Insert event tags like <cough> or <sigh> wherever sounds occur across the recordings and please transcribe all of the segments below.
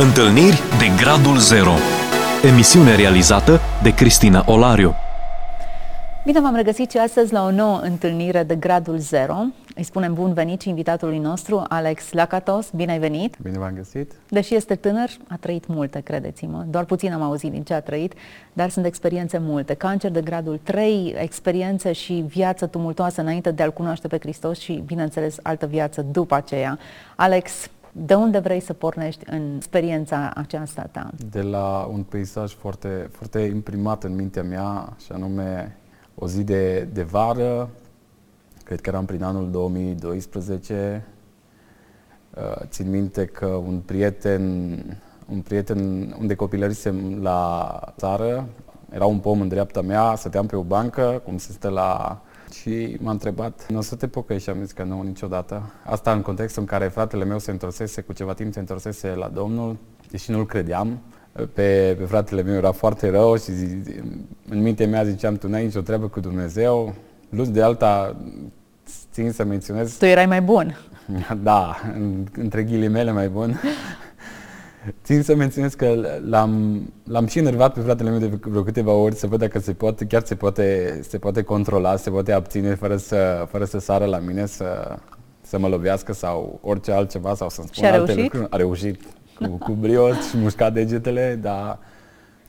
Întâlniri de Gradul Zero Emisiune realizată de Cristina Olariu Bine v-am regăsit și astăzi la o nouă întâlnire de Gradul Zero. Îi spunem bun venit și invitatului nostru, Alex Lacatos. Bine ai venit! Bine v-am găsit! Deși este tânăr, a trăit multe, credeți-mă. Doar puțin am auzit din ce a trăit, dar sunt experiențe multe. Cancer de gradul 3, experiențe și viață tumultoasă înainte de a-L cunoaște pe Hristos și, bineînțeles, altă viață după aceea. Alex, de unde vrei să pornești în experiența aceasta ta? De la un peisaj foarte, foarte imprimat în mintea mea, și anume o zi de, de vară, cred că eram prin anul 2012. Uh, țin minte că un prieten, un prieten unde copilărisem la țară, era un pom în dreapta mea, stăteam pe o bancă, cum se stă la și m-a întrebat, nu o să te pocăi? Și am zis că nu, niciodată. Asta în contextul în care fratele meu se întorsese, cu ceva timp se întorsese la Domnul, deși nu-l credeam. Pe, pe fratele meu era foarte rău și zi, în mintea mea ziceam, tu n-ai nicio treabă cu Dumnezeu. Plus de alta, țin să menționez... Tu erai mai bun. <laughs> Da, între ghilimele mai bun. <laughs> Țin să menționez că l-am, l-am și enervat pe fratele meu de vreo câteva ori să văd dacă se poate, chiar se poate, se poate controla, se poate abține fără să, fără să sară la mine, să, să mă lovească sau orice altceva sau să-mi spună alte reușit? lucruri. A reușit cu, cu brioș și mușca degetele, dar,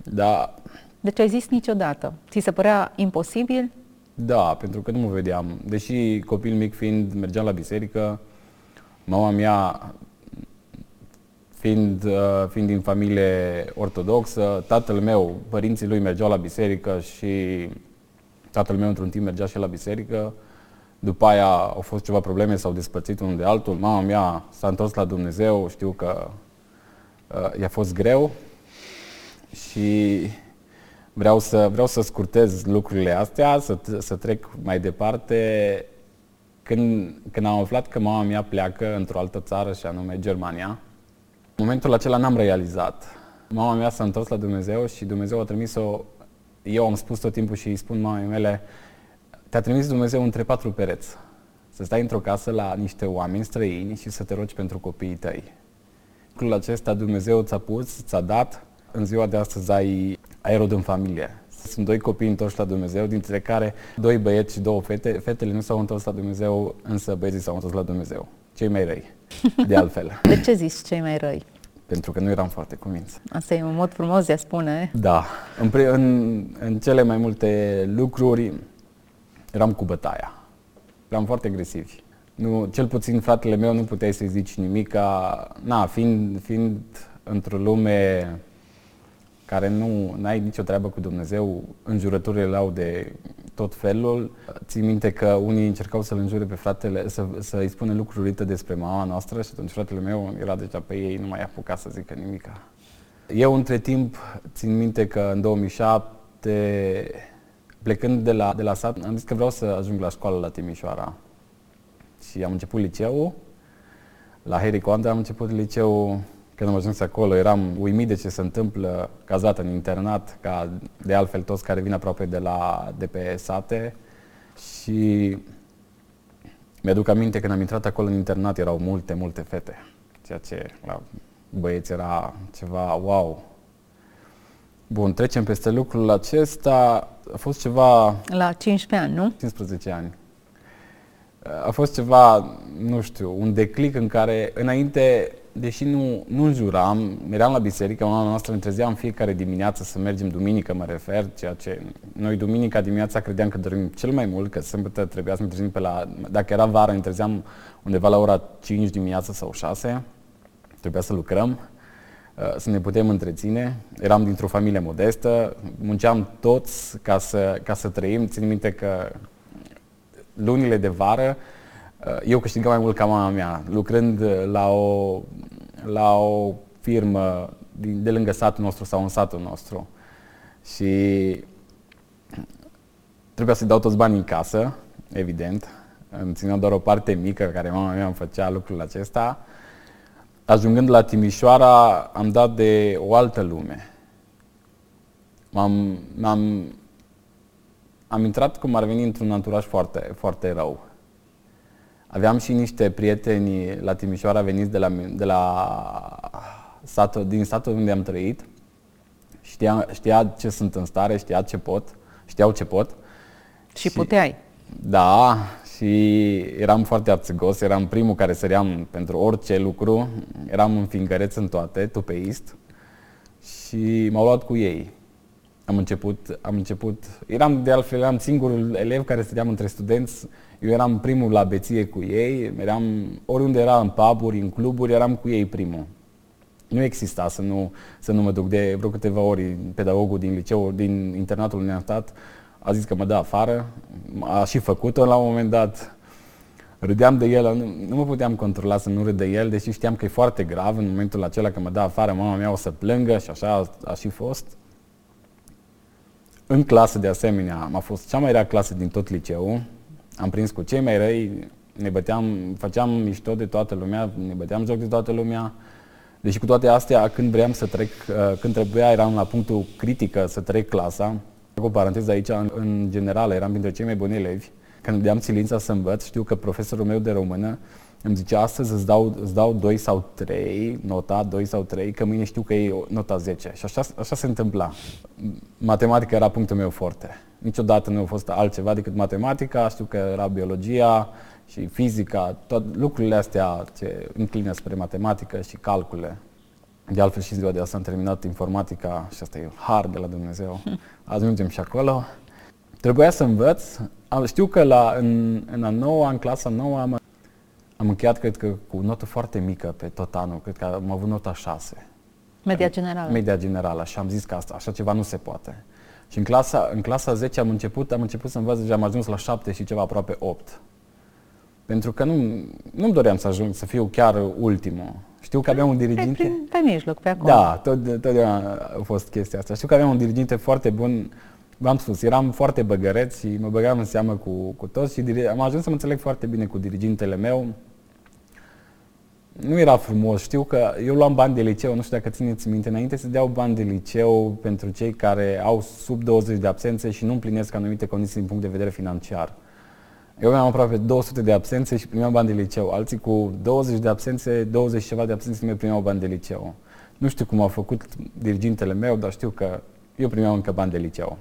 dar Deci ai zis niciodată. Ți se părea imposibil? Da, pentru că nu mă vedeam. Deși copil mic fiind, mergeam la biserică, mama mea fiind, uh, fiind din familie ortodoxă, tatăl meu, părinții lui mergeau la biserică și tatăl meu într-un timp mergea și la biserică. După aia au fost ceva probleme, s-au despărțit unul de altul. Mama mea s-a întors la Dumnezeu, știu că uh, i-a fost greu și vreau să, vreau să scurtez lucrurile astea, să, să trec mai departe. Când, când am aflat că mama mea pleacă într-o altă țară, și anume Germania, în momentul acela n-am realizat. Mama mea s-a întors la Dumnezeu și Dumnezeu a trimis-o, eu am spus tot timpul și îi spun mamei mele, te-a trimis Dumnezeu între patru pereți. Să stai într-o casă la niște oameni străini și să te rogi pentru copiii tăi. Lucrul acesta Dumnezeu ți-a pus, ți-a dat, în ziua de astăzi ai, ai rod în familie. Sunt doi copii întorși la Dumnezeu, dintre care doi băieți și două fete. Fetele nu s-au întors la Dumnezeu, însă băieții s-au întors la Dumnezeu. Cei mai răi, de altfel. <laughs> De ce zici cei mai răi? Pentru că nu eram foarte convins. Asta e un mod frumos de a spune. Da. În, pre- în, în cele mai multe lucruri eram cu bătaia. Eram foarte agresivi. Nu, cel puțin fratele meu nu puteai să-i zici nimic. Na, fiind, fiind într-o lume care nu ai nicio treabă cu Dumnezeu, înjurăturile lau de tot felul. Țin minte că unii încercau să-l înjure pe fratele, să, să-i spună lucruri urâte despre mama noastră și atunci fratele meu era deja pe ei, nu mai apuca să zică nimica. Eu între timp țin minte că în 2007, plecând de la, de la sat, am zis că vreau să ajung la școală la Timișoara. Și am început liceul. La Harry Coanda am început liceul când am ajuns acolo, eram uimit de ce se întâmplă cazat în internat, ca de altfel toți care vin aproape de, la, de pe sate. Și mi-aduc aminte când am intrat acolo în internat, erau multe, multe fete. Ceea ce la băieți era ceva wow. Bun, trecem peste lucrul acesta. A fost ceva... La 15 ani, nu? 15 ani. A fost ceva, nu știu, un declic în care înainte deși nu, nu înjuram, eram la biserică, mama noastră ne trezeam fiecare dimineață să mergem duminică, mă refer, ceea ce noi duminica dimineața credeam că dormim cel mai mult, că sâmbătă trebuia să ne trezim pe la, dacă era vară, ne trezeam undeva la ora 5 dimineața sau 6, trebuia să lucrăm, uh, să ne putem întreține. Eram dintr-o familie modestă, munceam toți ca să, ca să trăim. Țin minte că lunile de vară, uh, eu câștigam mai mult ca mama mea, lucrând la o la o firmă din, de lângă satul nostru sau în satul nostru. Și trebuia să-i dau toți banii în casă, evident. Îmi țineau doar o parte mică care mama mea îmi făcea lucrul acesta. Ajungând la Timișoara, am dat de o altă lume. M-am, am am intrat cum ar veni într-un anturaj foarte, foarte rău. Aveam și niște prieteni la Timișoara veniți de la, de la satul, din satul unde am trăit, știa, știa ce sunt în stare, știa ce pot, știau ce pot. Și, și puteai. Da, și eram foarte abțigos, eram primul care săream pentru orice lucru, eram înfingăreț în toate, tupeist și m-au luat cu ei. Am început, am început, eram de altfel, eram singurul elev care stăteam între studenți, eu eram primul la beție cu ei, eram, oriunde era în puburi, în cluburi, eram cu ei primul. Nu exista să nu, să nu mă duc de vreo câteva ori pedagogul din liceu, din internatul unde am stat, a zis că mă dă afară, a și făcut-o la un moment dat, râdeam de el, nu, nu mă puteam controla să nu râd de el, deși știam că e foarte grav în momentul acela că mă dă afară, mama mea o să plângă și așa a, a și fost. În clasă, de asemenea, a fost cea mai rea clasă din tot liceul. Am prins cu cei mai răi, ne băteam, făceam mișto de toată lumea, ne băteam joc de toată lumea. Deși cu toate astea, când vreau să trec, uh, când trebuia, eram la punctul critică să trec clasa, cu o paranteză aici, în, în general, eram printre cei mai buni elevi. Când deam silința să învăț, știu că profesorul meu de română îmi zice astăzi îți dau, îți dau 2 sau 3, nota 2 sau 3, că mâine știu că e nota 10. Și așa, așa se întâmpla. Matematica era punctul meu forte. Niciodată nu a fost altceva decât matematica, știu că era biologia și fizica, toate lucrurile astea ce înclină spre matematică și calcule. De altfel și ziua de asta am terminat informatica și asta e har de la Dumnezeu. <laughs> Ajungem și acolo. Trebuia să învăț. Știu că la, în, în a noua, în clasa nouă, am, am încheiat, cred că, cu o notă foarte mică pe tot anul. Cred că am avut nota 6. Media generală. Media generală. Și am zis că asta, așa ceva nu se poate. Și în clasa, în clasa 10 am început, am început să învăț, deja am ajuns la 7 și ceva aproape 8. Pentru că nu, nu-mi doream să ajung, să fiu chiar ultimul. Știu că aveam un diriginte... Pe, pe mijloc, pe acolo. Da, tot, totdeauna a fost chestia asta. Știu că aveam un diriginte foarte bun, v-am spus, eram foarte băgăreț și mă băgam în seamă cu, cu toți și am ajuns să mă înțeleg foarte bine cu dirigintele meu. Nu era frumos, știu că eu luam bani de liceu, nu știu dacă țineți minte, înainte să deau bani de liceu pentru cei care au sub 20 de absențe și nu împlinesc anumite condiții din punct de vedere financiar. Eu aveam aproape 200 de absențe și primeam bani de liceu. Alții cu 20 de absențe, 20 ceva de absențe nu primeau bani de liceu. Nu știu cum a făcut dirigintele meu, dar știu că eu primeam încă bani de liceu.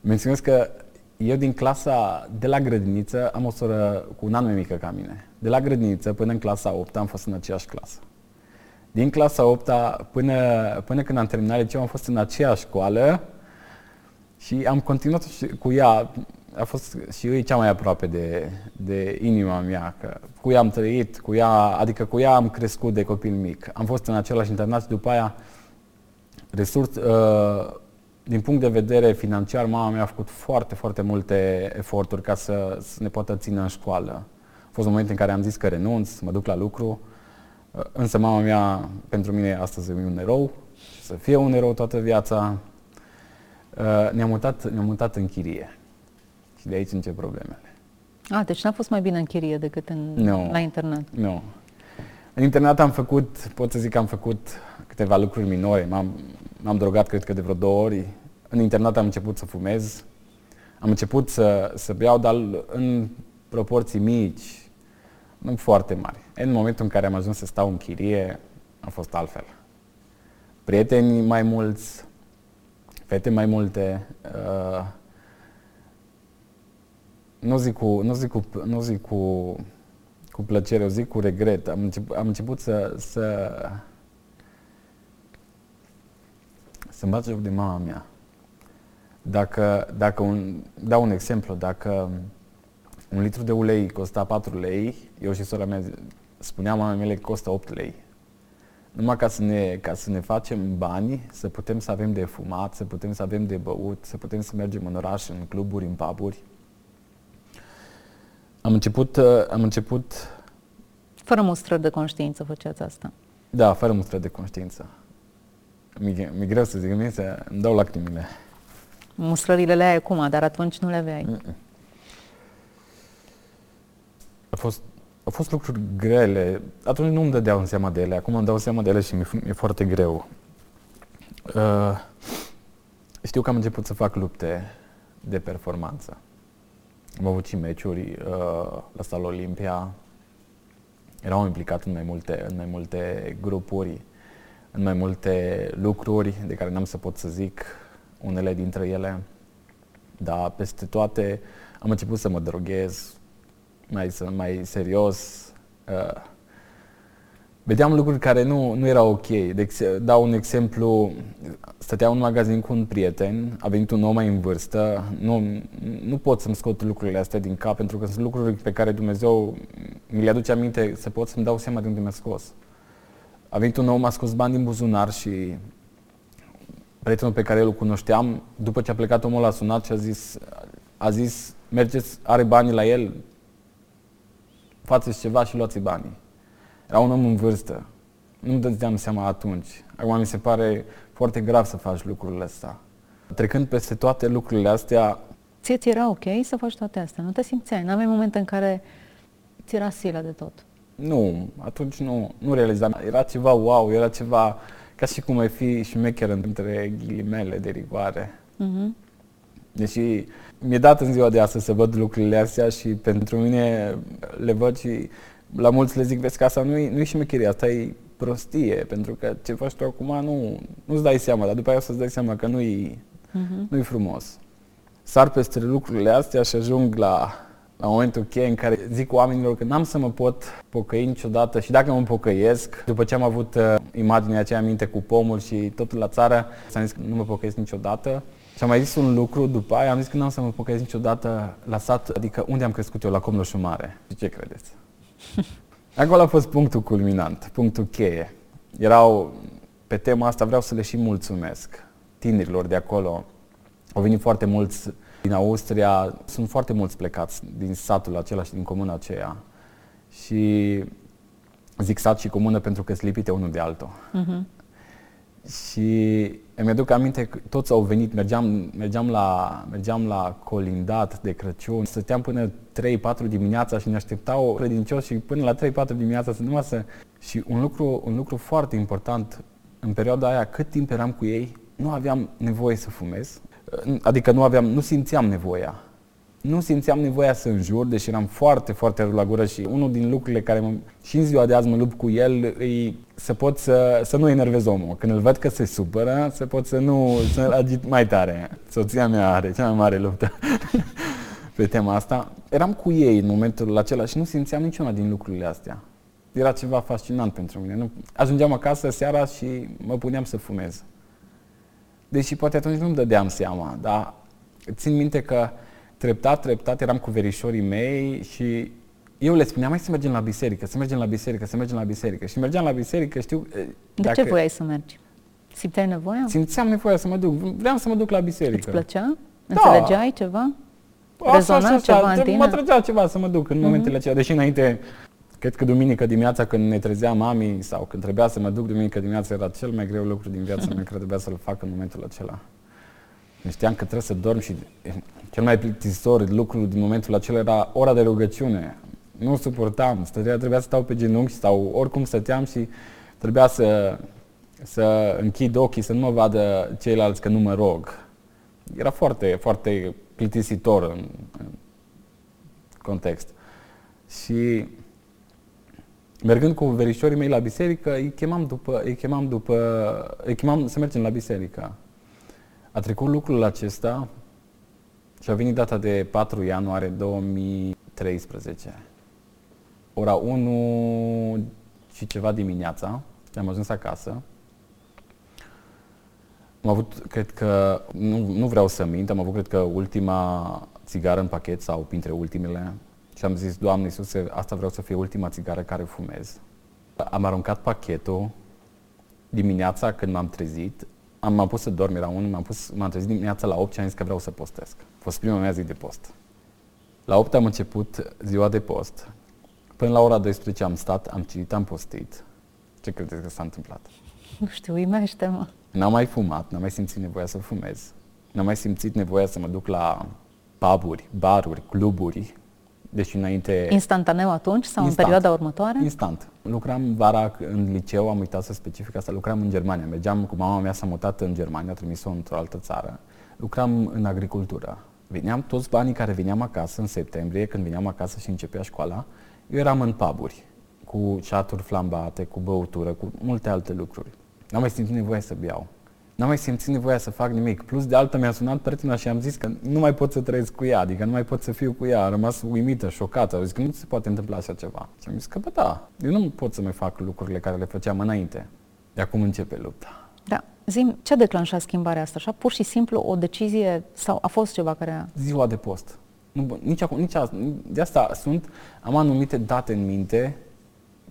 Menționez că eu din clasa de la grădiniță am o soră cu un an mai mică ca mine. De la grădiniță până în clasa 8 am fost în aceeași clasă. Din clasa 8 până, până când am terminat liceu am fost în aceeași școală și am continuat cu ea a fost și e cea mai aproape de, de inima mea, că cu ea am trăit, cu ea, adică cu ea am crescut de copil mic. Am fost în același internat și după aia resurs, uh, din punct de vedere financiar, mama mea a făcut foarte, foarte multe eforturi ca să, să ne poată ține în școală. A fost un moment în care am zis că renunț, mă duc la lucru, uh, însă mama mea, pentru mine, astăzi e un erou, să fie un erou toată viața. Uh, ne-am mutat, ne-am mutat în chirie. Și de aici încep problemele. A, deci n-a fost mai bine în chirie decât în, no. la internat. Nu. În internat am făcut, pot să zic că am făcut câteva lucruri minore. M-am, m-am drogat, cred că, de vreo două ori. În internat am început să fumez. Am început să, să beau, dar în proporții mici, nu foarte mari. În momentul în care am ajuns să stau în chirie, a fost altfel. Prieteni mai mulți, fete mai multe, uh, nu zic cu, nu zic cu, nu zic cu, cu plăcere, o zic cu regret. Am început, am început să, să, să-mi bat joc de mama mea. Dacă, dacă un, dau un exemplu, dacă un litru de ulei costa 4 lei, eu și sora mea spuneam mama mele că costă 8 lei. Numai ca să, ne, ca să ne facem bani, să putem să avem de fumat, să putem să avem de băut, să putem să mergem în oraș, în cluburi, în puburi. Am început, uh, am început... Fără mustră de conștiință făceați asta. Da, fără mustră de conștiință. Mi-e, mi greu să zic, mi să îmi dau lacrimile. Mustrările le ai acum, dar atunci nu le aveai. Mm-mm. A fost, au fost lucruri grele. Atunci nu îmi dădeau în seama de ele. Acum îmi dau seama de ele și mi-e, mi-e foarte greu. Uh, știu că am început să fac lupte de performanță. Am avut și meciuri uh, la Stal Olimpia. Eram implicat în mai multe, în mai multe grupuri, în mai multe lucruri de care n-am să pot să zic unele dintre ele, dar peste toate am început să mă droghez mai, mai serios. Uh, vedeam lucruri care nu, nu erau ok. De, dau un exemplu, stăteam în magazin cu un prieten, a venit un om mai în vârstă, nu, nu pot să-mi scot lucrurile astea din cap, pentru că sunt lucruri pe care Dumnezeu mi le aduce aminte, să pot să-mi dau seama de unde mi-a scos. A venit un om, a scos bani din buzunar și prietenul pe care îl cunoșteam, după ce a plecat omul a sunat și a zis, a zis mergeți, are banii la el, faceți ceva și luați banii. Era un om în vârstă. Nu-mi dădeam seama atunci. Acum mi se pare foarte grav să faci lucrurile astea. Trecând peste toate lucrurile astea... Ție ți era ok să faci toate astea? Nu te simțeai? N-aveai momente în care ți era silă de tot? Nu, atunci nu, nu realizam. Era ceva wow, era ceva ca și cum ai fi șmecher între ghilimele de rigoare. Uh-huh. Deși mi-e dat în ziua de astăzi să văd lucrurile astea și pentru mine le văd și la mulți le zic, vezi că asta nu-i, nu-i șmecherie, asta e prostie, pentru că ce faci tu acum nu, nu-ți dai seama, dar după aia o să-ți dai seama că nu-i, uh-huh. nu-i frumos. Sar peste lucrurile astea și ajung la, la momentul cheie în care zic oamenilor că n-am să mă pot pocăi niciodată și dacă mă pocăiesc, după ce am avut uh, imaginea aceea minte cu pomul și totul la țară, s-am zis că nu mă pocăiesc niciodată, și am mai zis un lucru după aia, am zis că n-am să mă pocăiesc niciodată la sat, adică unde am crescut eu, la Comloșu Mare. Și ce credeți? <laughs> Acolo a fost punctul culminant, punctul cheie. Erau, pe tema asta vreau să le și mulțumesc tinerilor de acolo. Au venit foarte mulți din Austria, sunt foarte mulți plecați din satul acela și din comuna aceea. Și zic sat și comună pentru că sunt lipite unul de altul. Uh-huh. Și îmi aduc aminte că toți au venit, mergeam, mergeam, la, mergeam la colindat de Crăciun, stăteam până 3-4 dimineața și ne așteptau credincioși și până la 3-4 dimineața să numai să... Și un lucru, un lucru foarte important, în perioada aia, cât timp eram cu ei, nu aveam nevoie să fumez, adică nu aveam, nu simțeam nevoia nu simțeam nevoia să înjur, deși eram foarte, foarte rău la gură și unul din lucrurile care mă, și în ziua de azi mă lupt cu el e să pot să, să nu enervez omul. Când îl văd că se supără, să pot să nu să agit mai tare. Soția mea are cea mai mare luptă <laughs> pe tema asta. Eram cu ei în momentul acela și nu simțeam niciuna din lucrurile astea. Era ceva fascinant pentru mine. Nu, ajungeam acasă seara și mă puneam să fumez. Deși poate atunci nu-mi dădeam seama, dar țin minte că treptat, treptat eram cu verișorii mei și eu le spuneam, hai să mergem la biserică, să mergem la biserică, să mergem la biserică. Și mergeam la biserică, știu... De dacă... ce voiai să mergi? Simțeai nevoia? Simțeam nevoia să mă duc. Vreau să mă duc la biserică. Îți plăcea? Da. Înțelegeai ceva? Rezona așa, ceva în tine? Mă trăgea ceva să mă duc în uh-huh. momentele acelea. Deși înainte, cred că duminică dimineața când ne trezea mami sau când trebuia să mă duc duminică dimineața era cel mai greu lucru din viața mea, <laughs> că trebuia să-l fac în momentul acela. Știam că trebuie să dorm și cel mai plictisor lucru din momentul acela era ora de rugăciune. Nu suportam, stătea, trebuia să stau pe genunchi sau oricum stăteam și trebuia să, să închid ochii, să nu mă vadă ceilalți că nu mă rog. Era foarte, foarte plictisitor în, în context. Și mergând cu verișorii mei la biserică, îi chemam după, îi chemam după, îi chemam să mergem la biserică. A trecut lucrul acesta și a venit data de 4 ianuarie 2013. Ora 1 și ceva dimineața, am ajuns acasă. Am avut, cred că, nu, nu vreau să mint, am avut, cred că, ultima țigară în pachet sau printre ultimele. Și am zis, Doamne Iisuse, asta vreau să fie ultima țigară care fumez. Am aruncat pachetul dimineața când m-am trezit, am, m-am pus să dorm, era unul, m-am, pus, m-am trezit dimineața la 8 și am zis că vreau să postesc. A fost prima mea zi de post. La 8 am început ziua de post. Până la ora 12 am stat, am citit, am postit. Ce credeți că s-a întâmplat? Nu știu, uimește-mă. N-am mai fumat, n-am mai simțit nevoia să fumez. N-am mai simțit nevoia să mă duc la puburi, baruri, cluburi, deci înainte... Instantaneu atunci sau Instant. în perioada următoare? Instant. Lucram vara în liceu, am uitat să specific asta, lucram în Germania. Mergeam cu mama mea, s-a mutat în Germania, a trimis-o într-o altă țară. Lucram în agricultură. Veneam toți banii care veneam acasă în septembrie, când veneam acasă și începea școala, eu eram în paburi cu șaturi flambate, cu băutură, cu multe alte lucruri. N-am mai simțit nevoia să beau. N-am mai simțit nevoia să fac nimic. Plus de altă mi-a sunat prietena și am zis că nu mai pot să trăiesc cu ea, adică nu mai pot să fiu cu ea. Am rămas uimită, șocată. Am zis că nu se poate întâmpla așa ceva. Și am zis că, bă, da, eu nu pot să mai fac lucrurile care le făceam înainte. De acum începe lupta. Da. Zim, ce a declanșat schimbarea asta? Așa, pur și simplu o decizie sau a fost ceva care a... Ziua de post. Nu, nici acum, nici asta, de asta sunt, am anumite date în minte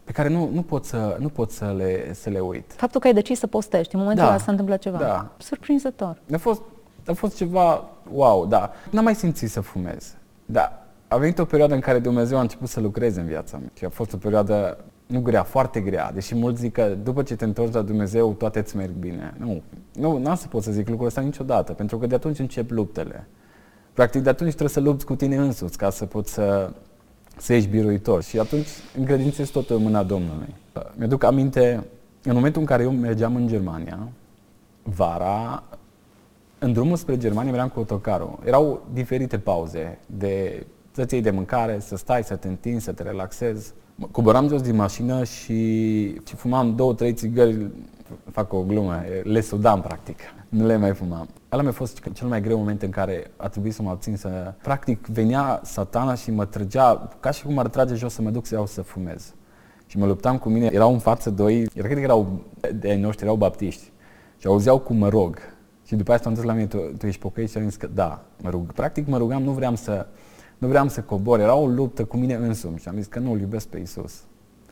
pe care nu, nu pot, să, nu pot să, le, să le uit. Faptul că ai decis să postești, în momentul da, ăla s-a întâmplat ceva. Da. Surprinzător. A fost, a fost ceva wow, da. N-am mai simțit să fumez. Da. A venit o perioadă în care Dumnezeu a început să lucreze în viața mea. Și a fost o perioadă nu grea, foarte grea. Deși mulți zic că după ce te întorci la Dumnezeu, toate îți merg bine. Nu, nu, n-am să pot să zic lucrul ăsta niciodată, pentru că de atunci încep luptele. Practic, de atunci trebuie să lupți cu tine însuți ca să poți să, să ești biruitor. Și atunci încredințezi totul în mâna Domnului. Mi-aduc aminte, în momentul în care eu mergeam în Germania, vara, în drumul spre Germania mergeam cu autocarul. Erau diferite pauze de să-ți iei de mâncare, să stai, să te întinzi, să te relaxezi. Coboram jos din mașină și, și fumam două, trei țigări, fac o glumă, le sudam practic, nu le mai fumam. Ăla mi-a fost cel mai greu moment în care a trebuit să mă abțin să... Practic venea satana și mă trăgea, ca și cum ar trage jos să mă duc să iau să fumez. Și mă luptam cu mine, erau în față doi, era cred că erau de ai noștri, erau baptiști. Și auzeau cum mă rog. Și după aceea s-au întors la mine, tu, tu ești pocăit? Și am zis că da, mă rug. Practic mă rugam, nu vreau să, nu vreau să cobor, era o luptă cu mine însumi și am zis că nu, îl iubesc pe Isus.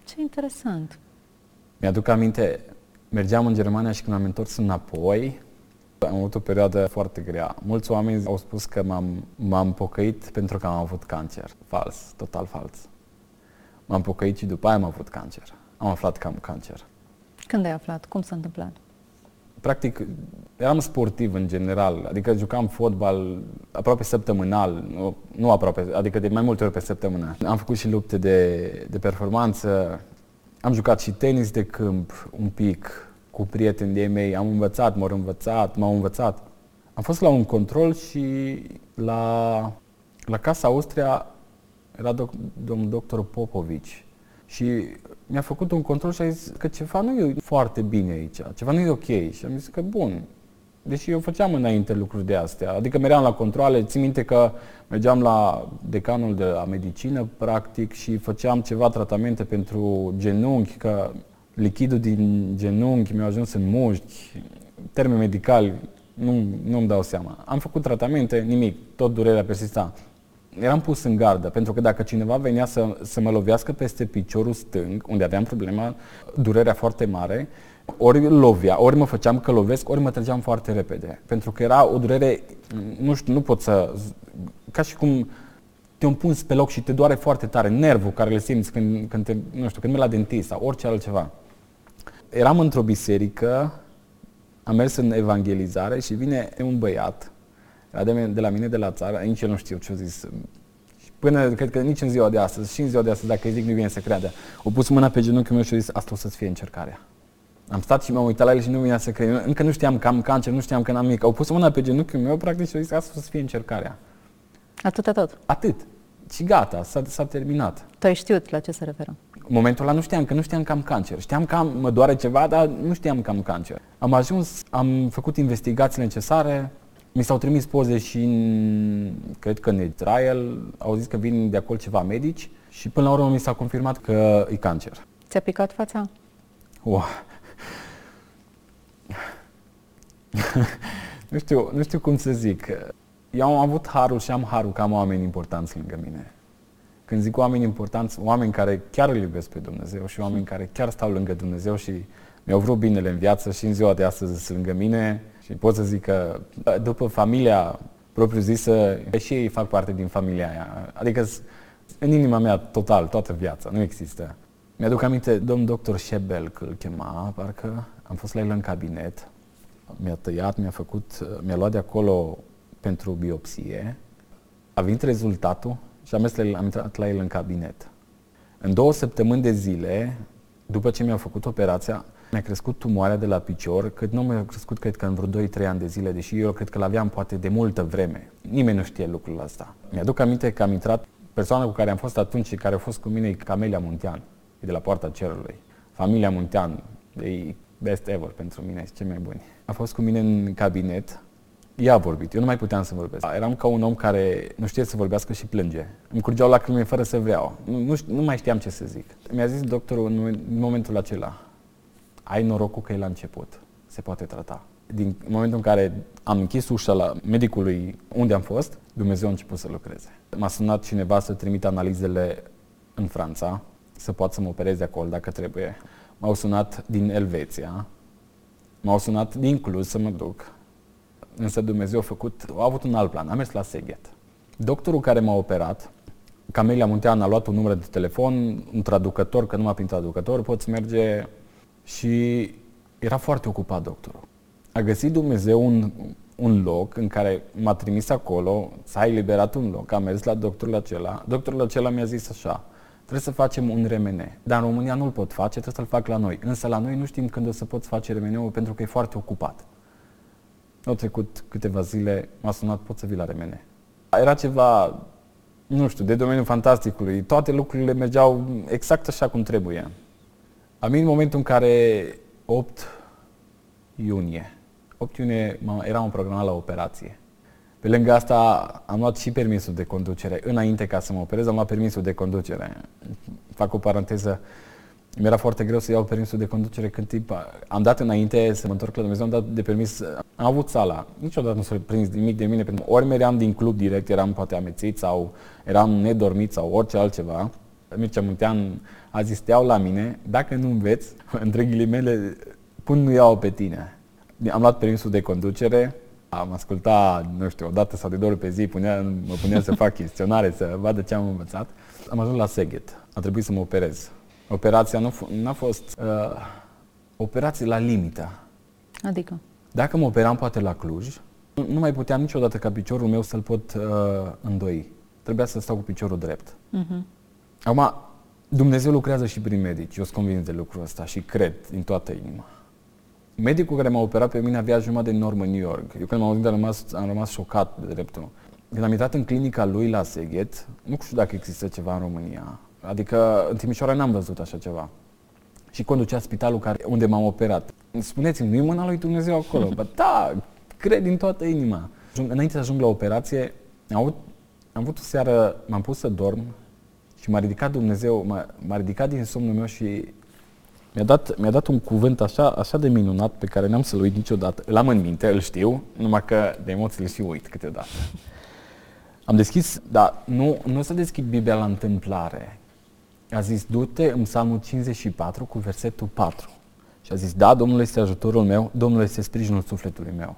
Ce interesant. Mi-aduc aminte, mergeam în Germania și când am întors înapoi, am avut o perioadă foarte grea. Mulți oameni au spus că m-am, m-am pocăit pentru că am avut cancer. Fals, total fals. M-am pocăit și după aia am avut cancer. Am aflat că am cancer. Când ai aflat? Cum s-a întâmplat? Practic, eram sportiv în general, adică jucam fotbal aproape săptămânal, nu, nu aproape, adică de mai multe ori pe săptămână. Am făcut și lupte de, de performanță, am jucat și tenis de câmp un pic cu prieteni de mei, am învățat, m-au învățat, m-au învățat. Am fost la un control și la, la Casa Austria era doc, domnul doctor Popovici și mi-a făcut un control și a zis că ceva nu e foarte bine aici, ceva nu e ok. Și am zis că bun, deși eu făceam înainte lucruri de astea, adică meream la controle, țin minte că mergeam la decanul de la medicină, practic, și făceam ceva tratamente pentru genunchi, că lichidul din genunchi mi-a ajuns în mușchi, termeni medicali, nu, nu-mi dau seama. Am făcut tratamente, nimic, tot durerea persista. Eram pus în gardă, pentru că dacă cineva venea să, să mă lovească peste piciorul stâng, unde aveam problema, durerea foarte mare, ori lovea, ori mă făceam că lovesc, ori mă trăgeam foarte repede. Pentru că era o durere, nu știu, nu pot să... ca și cum te împunzi pe loc și te doare foarte tare nervul care le simți când, când te, nu știu, când mergi la dentist sau orice altceva eram într-o biserică, am mers în evangelizare și vine un băiat, era de, de la mine de la țară, nici eu nu știu ce a zis. Până, cred că nici în ziua de astăzi, și în ziua de astăzi, dacă îi zic, nu vine să creadă. O pus mâna pe genunchiul meu și a zis, asta o să-ți fie încercarea. Am stat și m-am uitat la el și nu vinea să cred. Încă nu știam că am cancer, nu știam că n-am nimic. Au pus mâna pe genunchiul meu, practic, și a zis, asta o să fie încercarea. Atât tot? Atât. Și gata, s-a, s-a terminat. Tu ai știut la ce se referă? În momentul ăla nu știam, că nu știam că am cancer. Știam că am, mă doare ceva, dar nu știam că am cancer. Am ajuns, am făcut investigațiile necesare, mi s-au trimis poze și în, cred că în Israel, au zis că vin de acolo ceva medici și până la urmă mi s-a confirmat că e cancer. Ți-a picat fața? Wow. <laughs> nu, știu, nu știu cum să zic. Eu am avut harul și am harul că am oameni importanți lângă mine. Când zic oameni importanți, oameni care chiar îl iubesc pe Dumnezeu și oameni care chiar stau lângă Dumnezeu și mi-au vrut binele în viață și în ziua de astăzi sunt lângă mine și pot să zic că după familia propriu-zisă, și ei fac parte din familia aia. Adică în inima mea total, toată viața, nu există. Mi-aduc aminte, domn doctor Shebel, că îl chema, parcă am fost la el în cabinet, mi-a tăiat, mi-a făcut, mi-a luat de acolo pentru biopsie, a venit rezultatul și am, mers la, am intrat la el în cabinet. În două săptămâni de zile, după ce mi-au făcut operația, mi-a crescut tumoarea de la picior, cât nu mi-a crescut, cred că în vreo 2-3 ani de zile, deși eu cred că l-aveam poate de multă vreme. Nimeni nu știe lucrul ăsta. Mi-aduc aminte că am intrat, persoana cu care am fost atunci și care a fost cu mine e Camelia Muntean. e de la poarta cerului. Familia Muntean, e best ever pentru mine, e cei mai buni. A fost cu mine în cabinet, ea a vorbit, eu nu mai puteam să vorbesc. Eram ca un om care nu știe să vorbească și plânge. Îmi curgeau lacrimi fără să vreau. Nu, nu, nu mai știam ce să zic. Mi-a zis doctorul în momentul acela, ai norocul că e la început, se poate trata. Din momentul în care am închis ușa la medicului unde am fost, Dumnezeu a început să lucreze. M-a sunat cineva să trimit analizele în Franța, să pot să mă opereze acolo dacă trebuie. M-au sunat din Elveția, m-au sunat din Cluj să mă duc. Însă Dumnezeu a făcut, a avut un alt plan, a mers la Seghet. Doctorul care m-a operat, Camelia Muntean a luat un număr de telefon, un traducător, că numai prin traducător poți merge și era foarte ocupat doctorul. A găsit Dumnezeu un, un loc în care m-a trimis acolo, s-a eliberat un loc, am mers la doctorul acela. Doctorul acela mi-a zis așa, trebuie să facem un RMN, dar în România nu-l pot face, trebuie să-l fac la noi. Însă la noi nu știm când o să poți face RMN-ul pentru că e foarte ocupat. Au trecut câteva zile, m-a sunat, pot să vii la RMN. Era ceva, nu știu, de domeniul fantasticului. Toate lucrurile mergeau exact așa cum trebuie. Am în momentul în care 8 iunie, 8 iunie eram un programat la operație. Pe lângă asta am luat și permisul de conducere. Înainte ca să mă operez, am luat permisul de conducere. Fac o paranteză. Mi-era foarte greu să iau permisul de conducere când timp am dat înainte să mă întorc la Dumnezeu, am dat de permis, am avut sala. Niciodată nu s-a prins nimic de mine, pentru că ori meream din club direct, eram poate amețit sau eram nedormit sau orice altceva. Mircea Muntean a zis, te iau la mine, dacă nu înveți, <laughs> între ghilimele, pun nu iau pe tine. Am luat permisul de conducere, am ascultat, nu știu, o dată sau de două ori pe zi, punea, mă punea să fac chestionare, să vadă ce am învățat. Am ajuns la Seghet. A trebuit să mă operez. Operația nu n-a fost uh, operație la limită. Adică? Dacă mă operam poate la Cluj, nu, nu mai puteam niciodată ca piciorul meu să-l pot uh, îndoi. Trebuia să stau cu piciorul drept. Uh-huh. Acum, Dumnezeu lucrează și prin medici. Eu sunt convins de lucrul ăsta și cred din toată inima. Medicul care m-a operat pe mine avea jumătate de normă în New York. Eu când m-am auzit am rămas, am rămas șocat de dreptul. Când am intrat în clinica lui la Seghet, nu știu dacă există ceva în România. Adică în Timișoara n-am văzut așa ceva. Și conducea spitalul care, unde m-am operat. Spuneți-mi, nu e mâna lui Dumnezeu acolo? Bă, da, cred din toată inima. Înainte să ajung la operație, am avut, am avut o seară, m-am pus să dorm și m-a ridicat Dumnezeu, m-a, m-a ridicat din somnul meu și mi-a dat, mi-a dat un cuvânt așa, așa de minunat pe care n-am să-l uit niciodată. Îl am în minte, îl știu, numai că de emoții îl și uit câteodată. Am deschis, dar nu, nu o să deschid Biblia la întâmplare. A zis, du-te în Psalmul 54 cu versetul 4. Și a zis, da, Domnul este ajutorul meu, Domnul este sprijinul sufletului meu.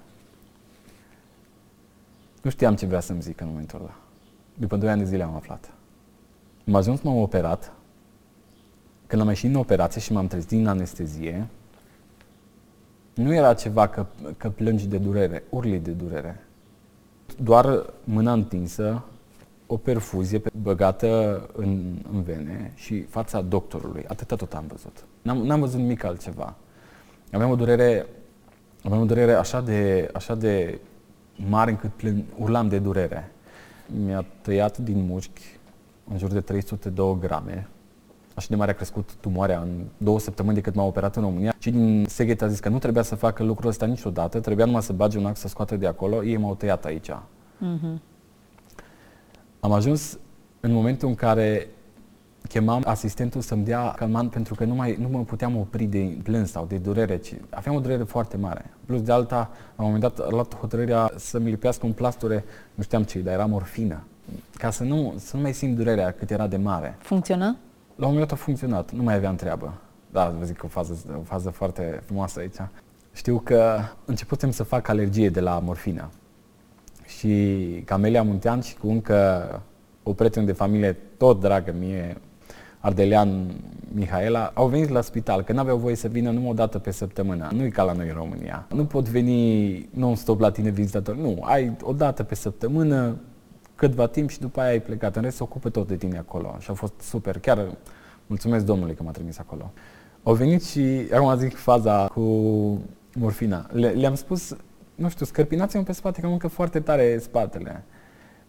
Nu știam ce vrea să-mi zic în momentul ăla. După 2 ani de zile am aflat. Am ajuns, m-am operat. Când am ieșit în operație și m-am trezit din anestezie, nu era ceva că, că plângi de durere, urli de durere. Doar mâna întinsă, o perfuzie băgată în, în vene și fața doctorului. Atâta tot am văzut. N-am, n-am văzut nimic altceva. Aveam o durere, aveam o durere așa de, așa de mare încât plân, urlam de durere. Mi-a tăiat din mușchi în jur de 302 grame. Așa de mare a crescut tumoarea în două săptămâni de cât m-a operat în România. Și din Seghet a zis că nu trebuia să facă lucrul ăsta niciodată, trebuia numai să bage un ax să scoată de acolo. Ei m-au tăiat aici. Uh-huh. Am ajuns în momentul în care chemam asistentul să-mi dea calmant pentru că nu, mai, nu mă puteam opri de plâns sau de durere, ci aveam o durere foarte mare. Plus de alta, la un moment dat a luat hotărârea să-mi lipească un plasture, nu știam ce, dar era morfină ca să nu, să nu mai simt durerea cât era de mare. Funcționa? La un moment dat a funcționat, nu mai aveam treabă. Da, vă zic o fază, o fază foarte frumoasă aici. Știu că începutem să fac alergie de la morfină. Și Camelia Muntean și cu încă o prietenă de familie tot dragă mie, Ardelean Mihaela, au venit la spital, că n-aveau voie să vină numai o dată pe săptămână. Nu e ca la noi în România. Nu pot veni non-stop la tine vizitatori. Nu, ai o dată pe săptămână, câtva timp și după aia ai plecat. În rest se ocupă tot de tine acolo și a fost super. Chiar mulțumesc Domnului că m-a trimis acolo. Au venit și, acum zic faza cu morfina. Le, le-am spus, nu știu, scărpinați-mă pe spate că mâncă foarte tare spatele.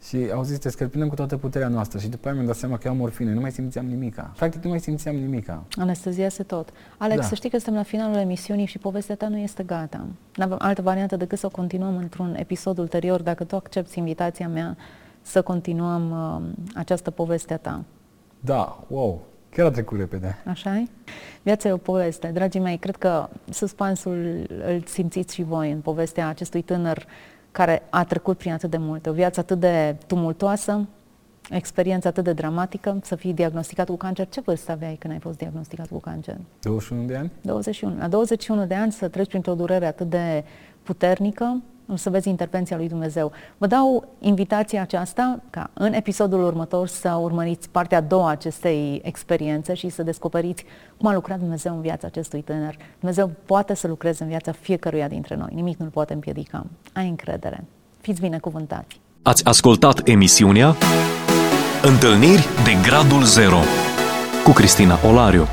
Și au zis, te scărpinăm cu toată puterea noastră. Și după aia mi-am dat seama că eu am morfine, nu mai simțeam nimica. Practic nu mai simțeam nimica. Anesteziase tot. Alex, Da. să știi că suntem la finalul emisiunii și povestea ta nu este gata. Nu avem altă variantă decât să o continuăm într-un episod ulterior, dacă tu accepti invitația mea să continuăm uh, această poveste a ta. Da, wow, chiar a trecut repede. așa -i? Viața e o poveste. Dragii mei, cred că suspansul îl simțiți și voi în povestea acestui tânăr care a trecut prin atât de multe. O viață atât de tumultoasă, experiență atât de dramatică, să fii diagnosticat cu cancer. Ce vârstă aveai când ai fost diagnosticat cu cancer? 21 de ani? 21. La 21 de ani să treci printr-o durere atât de puternică, o să vezi intervenția lui Dumnezeu. Vă dau invitația aceasta ca în episodul următor să urmăriți partea a doua a acestei experiențe și să descoperiți cum a lucrat Dumnezeu în viața acestui tânăr. Dumnezeu poate să lucreze în viața fiecăruia dintre noi. Nimic nu-l poate împiedica. Ai încredere. Fiți binecuvântați! Ați ascultat emisiunea Întâlniri de Gradul Zero cu Cristina Olariu.